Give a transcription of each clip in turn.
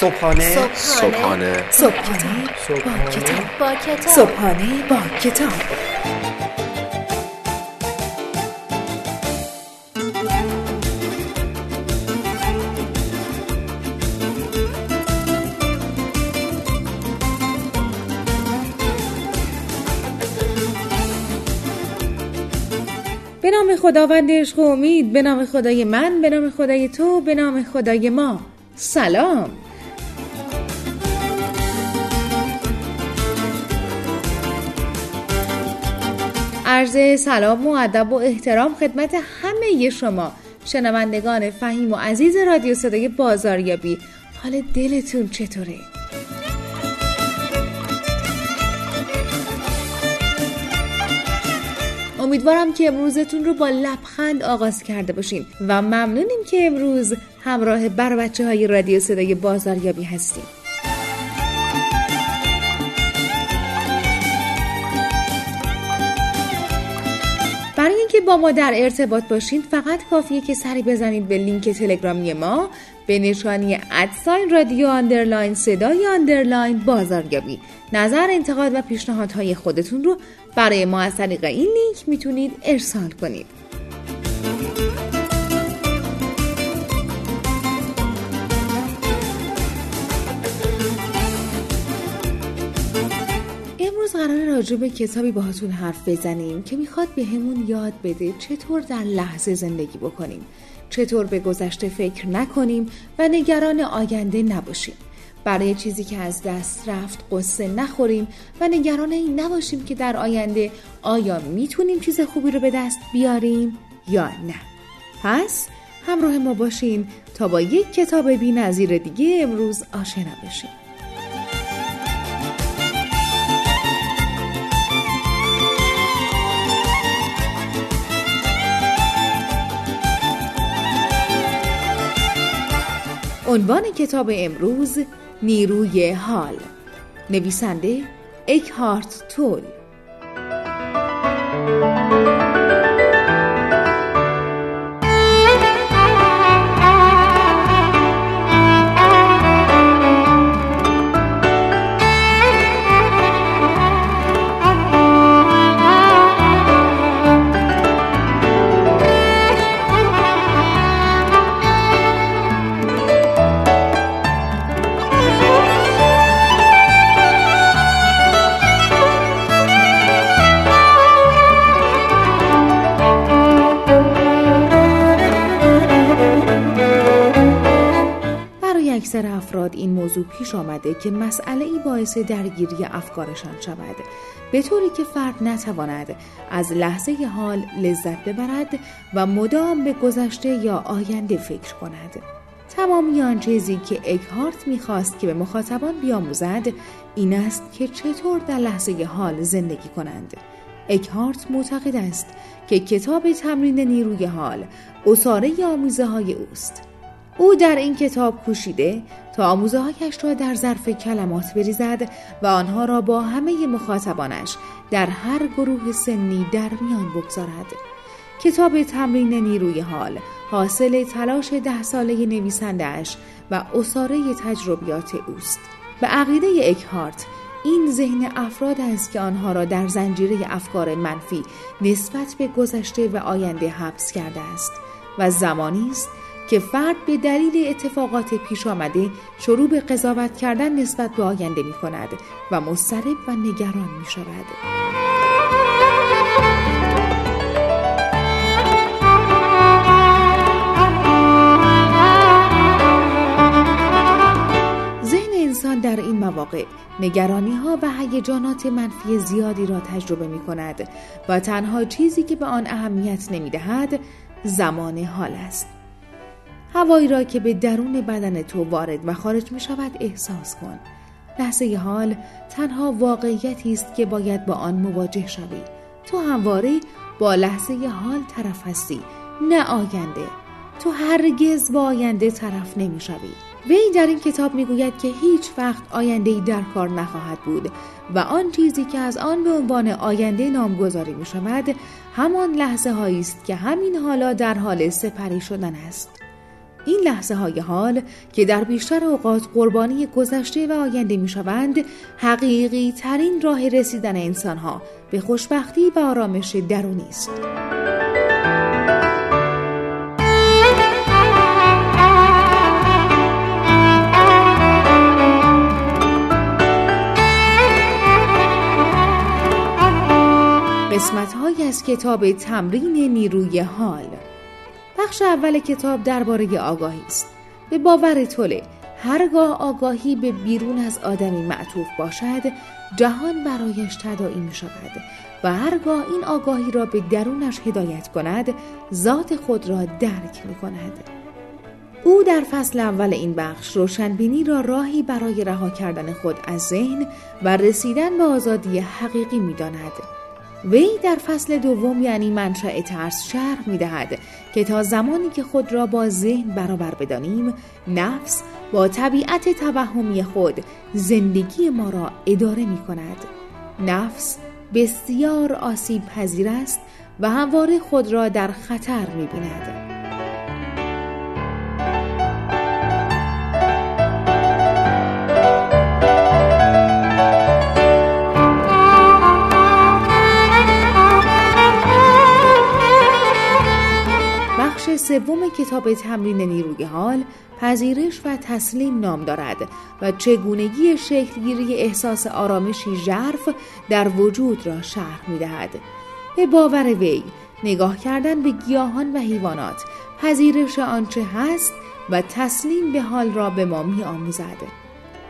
صبحانه. صبحانه. صبحانه با کتاب. با کتاب. صبحانه با کتاب. به نام خداوند عشق و امید به نام خدای من به نام خدای تو به نام خدای ما. سلام. عرض سلام و ادب و احترام خدمت همه شما شنوندگان فهیم و عزیز رادیو صدای بازاریابی حال دلتون چطوره؟ امیدوارم که امروزتون رو با لبخند آغاز کرده باشین و ممنونیم که امروز همراه بر بچه های رادیو صدای بازاریابی هستیم با ما در ارتباط باشین فقط کافیه که سری بزنید به لینک تلگرامی ما. به نشانی at sign رادیو underline صدای underline بازاریابی. نظر انتقاد و پیشنهادهای خودتون رو برای ما از طریق این لینک می‌تونید ارسال کنید. راجع به کتابی باهاتون حرف بزنیم که می‌خواد به همون یاد بده چطور در لحظه زندگی بکنیم. چطور به گذشته فکر نکنیم و نگران آینده نباشیم. برای چیزی که از دست رفت قصه نخوریم و نگران این نباشیم که در آینده آیا می‌تونیم چیز خوبی رو به دست بیاریم یا نه. پس همراه ما باشین تا با یک کتاب بی دیگه امروز آشنا بشیم عنوان کتاب امروز نیروی حال. نویسنده اکهارت تول. اکثر افراد این موضوع پیش آمده که مسئله ای باعث درگیری افکارشان شود. به طوری که فرد نتواند از لحظه حال لذت ببرد و مدام به گذشته یا آینده فکر کند. تمامی آن چیزی که اکهارت می‌خواست که به مخاطبان بیاموزد این است که چطور در لحظه حال زندگی کنند. اکهارت معتقد است که کتاب تمرین نیروی حال اصاره آموزه های اوست. او در این کتاب کوشیده تا آموزه هایش را در ظرف کلمات بریزد و آنها را با همه مخاطبانش در هر گروه سنی در میان بگذارد. کتاب تمرین نیروی حال حاصل تلاش ده ساله نویسندهاش و اصاره تجربیات اوست. به عقیده اکهارت این ذهن افراد است که آنها را در زنجیره افکار منفی نسبت به گذشته و آینده حبس کرده است و زمانی است که فرد به دلیل اتفاقات پیش آمده شروع به قضاوت کردن نسبت به آینده می کند و مضطرب و نگران می شود. انسان در این مواقع نگرانی ها و هیجانات منفی زیادی را تجربه می کند و تنها چیزی که به آن اهمیت نمی دهد زمان حال است. هوایی را که به درون بدن تو وارد و خارج می شود احساس کن. لحظه حال تنها واقعیتی است که باید با آن مواجه شوی. تو همواره با لحظه حال طرف هستی نه آینده. تو هرگز با آینده طرف نمی شوی. وی در این کتاب می‌گوید که هیچ وقت آینده ای در کار نخواهد بود و آن چیزی که از آن به عنوان آینده نامگذاری می شود همان لحظه است که همین حالا در حال سپری شدن است. این لحظه های حال که در بیشتر اوقات قربانی گذشته و آینده می شوند حقیقی ترین راه رسیدن انسان ها به خوشبختی و آرامش درونی است. قسمت های از کتاب تمرین نیروی حال بخش اول کتاب درباره آگاهی است به باور طوله هرگاه آگاهی به بیرون از آدمی معطوف باشد جهان برایش تداعی می شود و هرگاه این آگاهی را به درونش هدایت کند ذات خود را درک می کند او در فصل اول این بخش روشنبینی را راهی برای رها کردن خود از ذهن و رسیدن به آزادی حقیقی می داند. وی در فصل دوم یعنی منشأ ترس شرح می دهد که تا زمانی که خود را با ذهن برابر بدانیم نفس با طبیعت توهمی خود زندگی ما را اداره می کند نفس بسیار آسیب پذیر است و همواره خود را در خطر می بیند. سوم کتاب تمرین نیروی حال پذیرش و تسلیم نام دارد و چگونگی شکلگیری احساس آرامشی ژرف در وجود را شرح می دهد. به باور وی نگاه کردن به گیاهان و حیوانات پذیرش آنچه هست و تسلیم به حال را به ما می آموزد.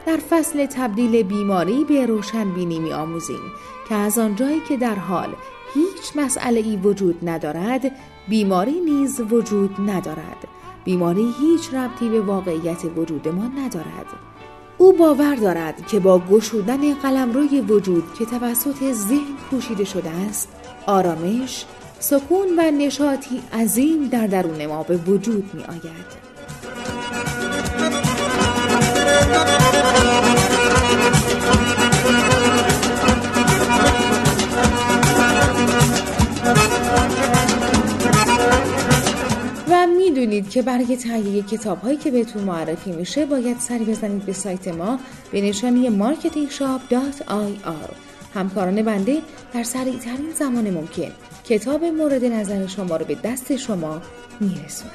در فصل تبدیل بیماری به روشنبینی می آموزیم که از آنجایی که در حال هیچ مسئله ای وجود ندارد بیماری نیز وجود ندارد بیماری هیچ ربطی به واقعیت وجود ما ندارد او باور دارد که با گشودن قلمروی وجود که توسط ذهن پوشیده شده است آرامش سکون و نشاطی عظیم در درون ما به وجود می آید. که برای تهیه کتاب هایی که بهتون معرفی میشه باید سری بزنید به سایت ما به نشانی marketingshop.ir همکاران بنده در سریع ترین زمان ممکن کتاب مورد نظر شما رو به دست شما میرسونند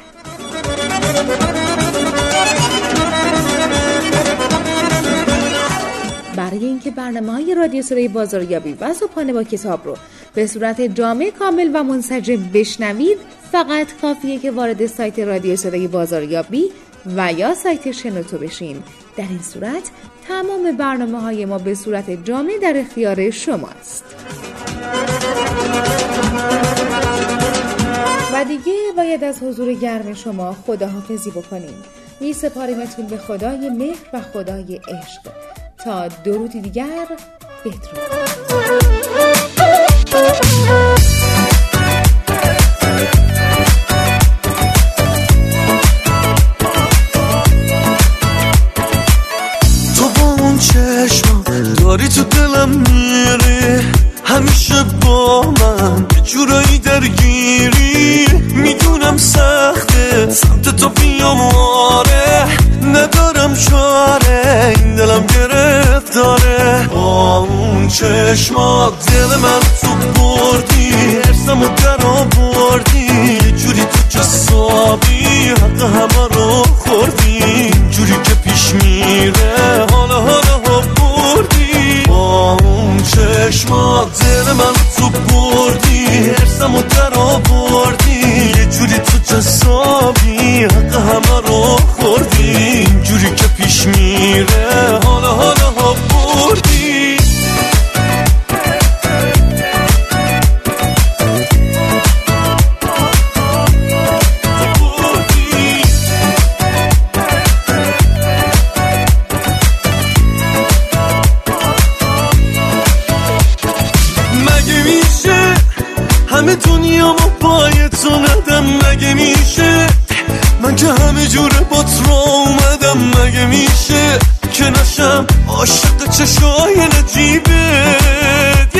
برای اینکه برنامه های رادیو صدای بازاریابی و صبحانه با کتاب رو به صورت جامع کامل و منسجم بشنوید فقط کافیه که وارد سایت رادیو صدای بازاریابی و یا سایت شنوتو بشین. در این صورت تمام برنامه های ما به صورت جامع در اختیار شماست. و دیگه باید از حضور گرم شما خداحافظی بکنیم. می سپاریمتون به خدای مهر و خدای عشق. تا درودی دیگر بدرود آره ندارم چاره این دلم گرفتاره. با اون چشمات دل من تو بردی. ارسم و در آوردی جوری تو جسابی حق همه رو خوردی. جوری که پیش میره. حالا حالا بردی. با اون چشمات دل من تو بردی. ارسم و در آوردی تو جسابی حق مگه میشه که نشم عاشق چشای نجیبت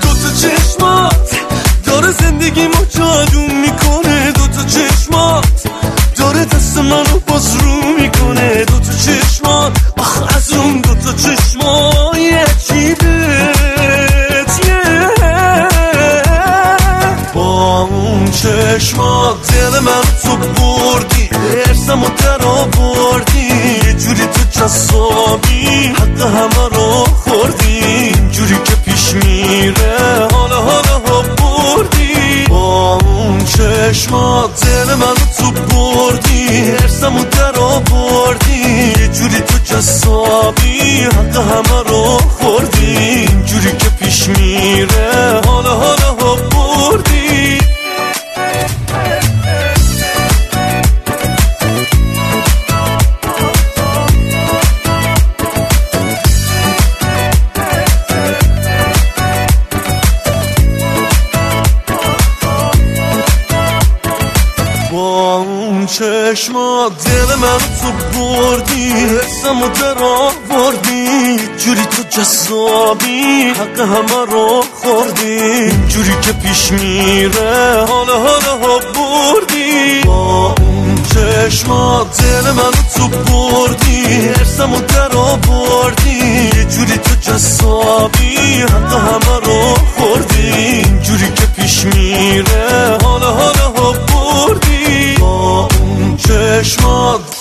دو تا چشمات داره زندگی ما جادو می‌کنه. دو تا چشمات داره دست منو باز رو می‌کنه. دو تا چشمات آخ از اون دو تا چشمای عجیبت با اون چشمات دل من تو بردی. ارسم و در آوردی یه جوری تو جذابی. حق همه رو خوردی. جوری که پیش میره حالا حالا ها بردی. با اون چشمات دل من تو بردی. ارسم و در آوردی یه جوری تو جذابی. حق همه چشما دل من تو بردی حسم و در آوردی. جوری تو جذابی حق همه رو خوردی. جوری که پیش میره حالا حالا ها بردی. با اون چشما دل من تو بردی حسم و در آوردی. جوری تو جذابی حق همه رو خوردی. جوری که پیش میره چشمات